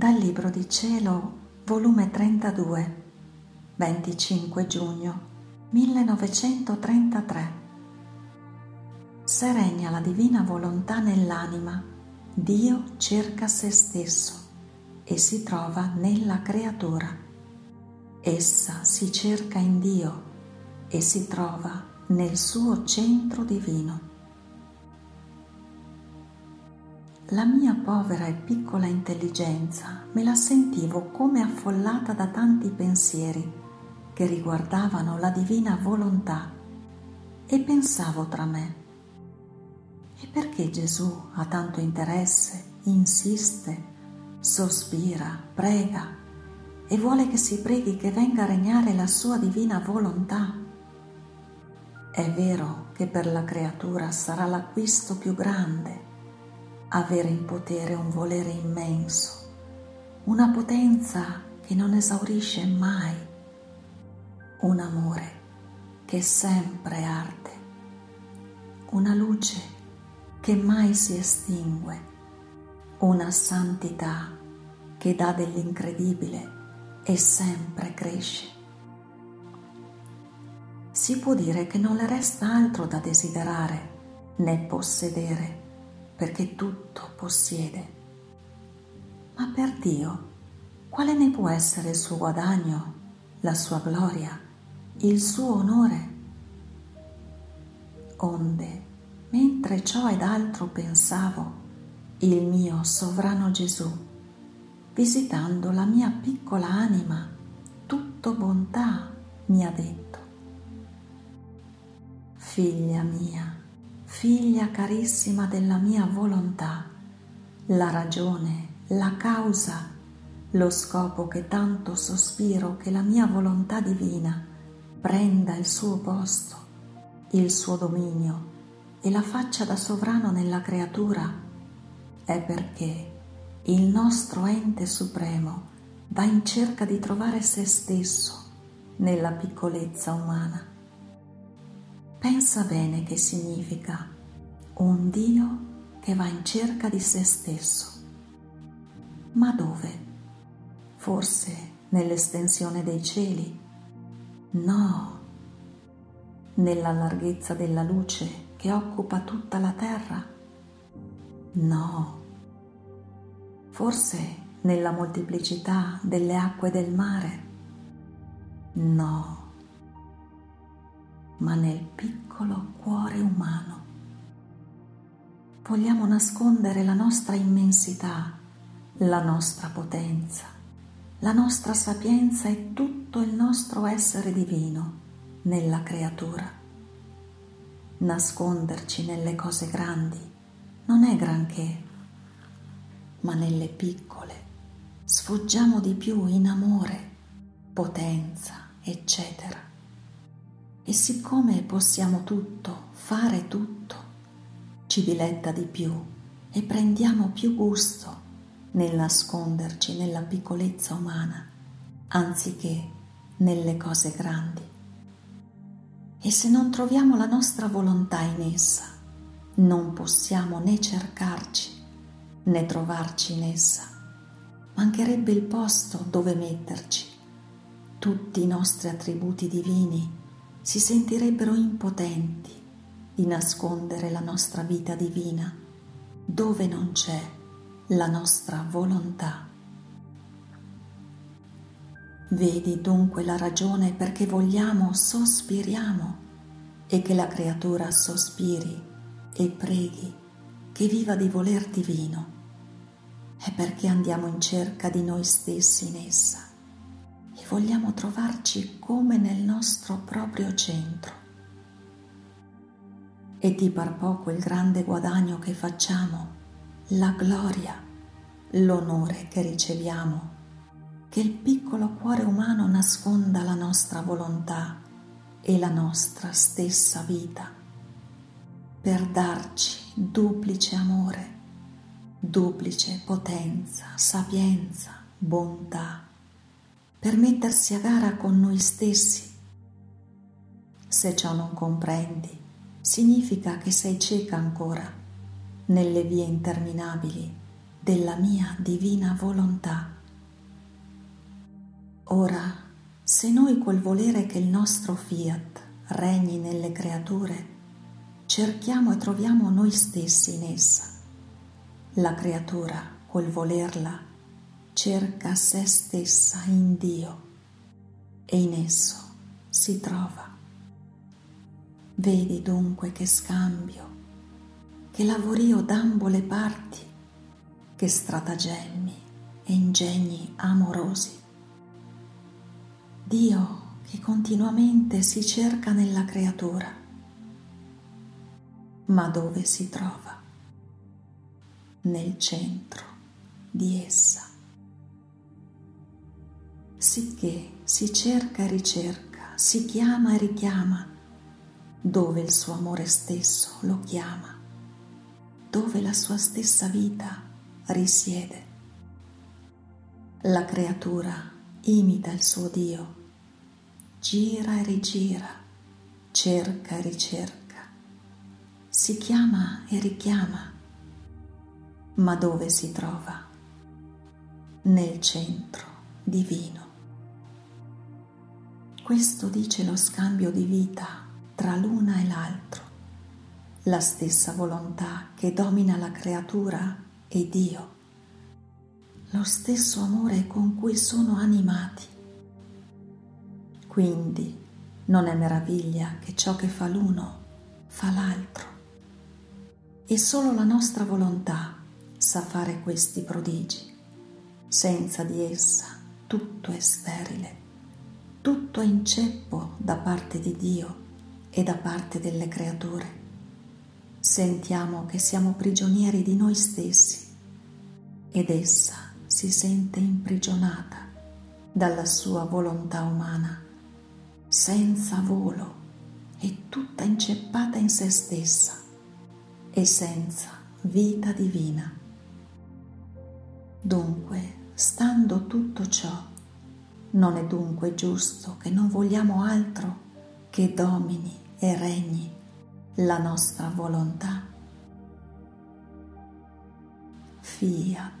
Dal Libro di Cielo, volume 32, 25 giugno 1933. Se regna la divina volontà nell'anima, Dio cerca se stesso e si trova nella creatura. Essa si cerca in Dio e si trova nel suo centro divino. La mia povera e piccola intelligenza me la sentivo come affollata da tanti pensieri che riguardavano la divina volontà e pensavo tra me, e perché Gesù ha tanto interesse, insiste, sospira, prega e vuole che si preghi che venga a regnare la sua divina volontà? È vero che per la creatura sarà l'acquisto più grande avere in potere un volere immenso, una potenza che non esaurisce mai, un amore che sempre arde, una luce che mai si estingue, una santità che dà dell'incredibile e sempre cresce. Si può dire che non le resta altro da desiderare né possedere perché tutto possiede. Ma per Dio, quale ne può essere il suo guadagno, la sua gloria, il suo onore? Onde, mentre ciò ed altro pensavo, il mio sovrano Gesù, visitando la mia piccola anima, tutto bontà, mi ha detto, Figlia mia, figlia carissima della mia volontà, la ragione, la causa, lo scopo che tanto sospiro che la mia volontà divina prenda il suo posto, il suo dominio e la faccia da sovrano nella creatura, è perché il nostro ente supremo va in cerca di trovare se stesso nella piccolezza umana Pensa bene che significa un Dio che va in cerca di se stesso. Ma dove? Forse nell'estensione dei cieli? No, nella larghezza della luce che occupa tutta la terra? No, forse nella molteplicità delle acque del mare? No ma nel piccolo cuore umano. Vogliamo nascondere la nostra immensità, la nostra potenza, la nostra sapienza e tutto il nostro essere divino nella creatura. Nasconderci nelle cose grandi non è granché, ma nelle piccole sfoggiamo di più in amore, potenza, eccetera. E siccome possiamo tutto, fare tutto, ci diletta di più e prendiamo più gusto nel nasconderci nella piccolezza umana anziché nelle cose grandi. E se non troviamo la nostra volontà in essa, non possiamo né cercarci né trovarci in essa. Mancherebbe il posto dove metterci. Tutti i nostri attributi divini si sentirebbero impotenti di nascondere la nostra vita divina dove non c'è la nostra volontà. Vedi dunque la ragione perché vogliamo, sospiriamo e che la creatura sospiri e preghi che viva di voler divino. È perché andiamo in cerca di noi stessi in essa vogliamo trovarci come nel nostro proprio centro. E di par poco il grande guadagno che facciamo, la gloria, l'onore che riceviamo, che il piccolo cuore umano nasconda la nostra volontà e la nostra stessa vita, per darci duplice amore, duplice potenza, sapienza, bontà per mettersi a gara con noi stessi. Se ciò non comprendi, significa che sei cieca ancora nelle vie interminabili della mia divina volontà. Ora, se noi col volere che il nostro fiat regni nelle creature, cerchiamo e troviamo noi stessi in essa, la creatura col volerla cerca se stessa in Dio e in esso si trova. Vedi dunque che scambio, che lavorio d'ambo le parti, che stratagemmi e ingegni amorosi. Dio che continuamente si cerca nella creatura, ma dove si trova? Nel centro di essa. Sicché si cerca e ricerca, si chiama e richiama dove il suo amore stesso lo chiama, dove la sua stessa vita risiede. La creatura imita il suo Dio, gira e rigira, cerca e ricerca, si chiama e richiama, ma dove si trova? Nel centro divino. Questo dice lo scambio di vita tra l'una e l'altro, la stessa volontà che domina la creatura e Dio, lo stesso amore con cui sono animati. Quindi non è meraviglia che ciò che fa l'uno fa l'altro. E solo la nostra volontà sa fare questi prodigi. Senza di essa tutto è sterile, tutto è inceppo da parte di Dio e da parte delle creature. Sentiamo che siamo prigionieri di noi stessi ed essa si sente imprigionata dalla sua volontà umana, senza volo e tutta inceppata in se stessa e senza vita divina. Dunque, stando tutto ciò, non è dunque giusto che non vogliamo altro che domini e regni la nostra volontà. Fiat.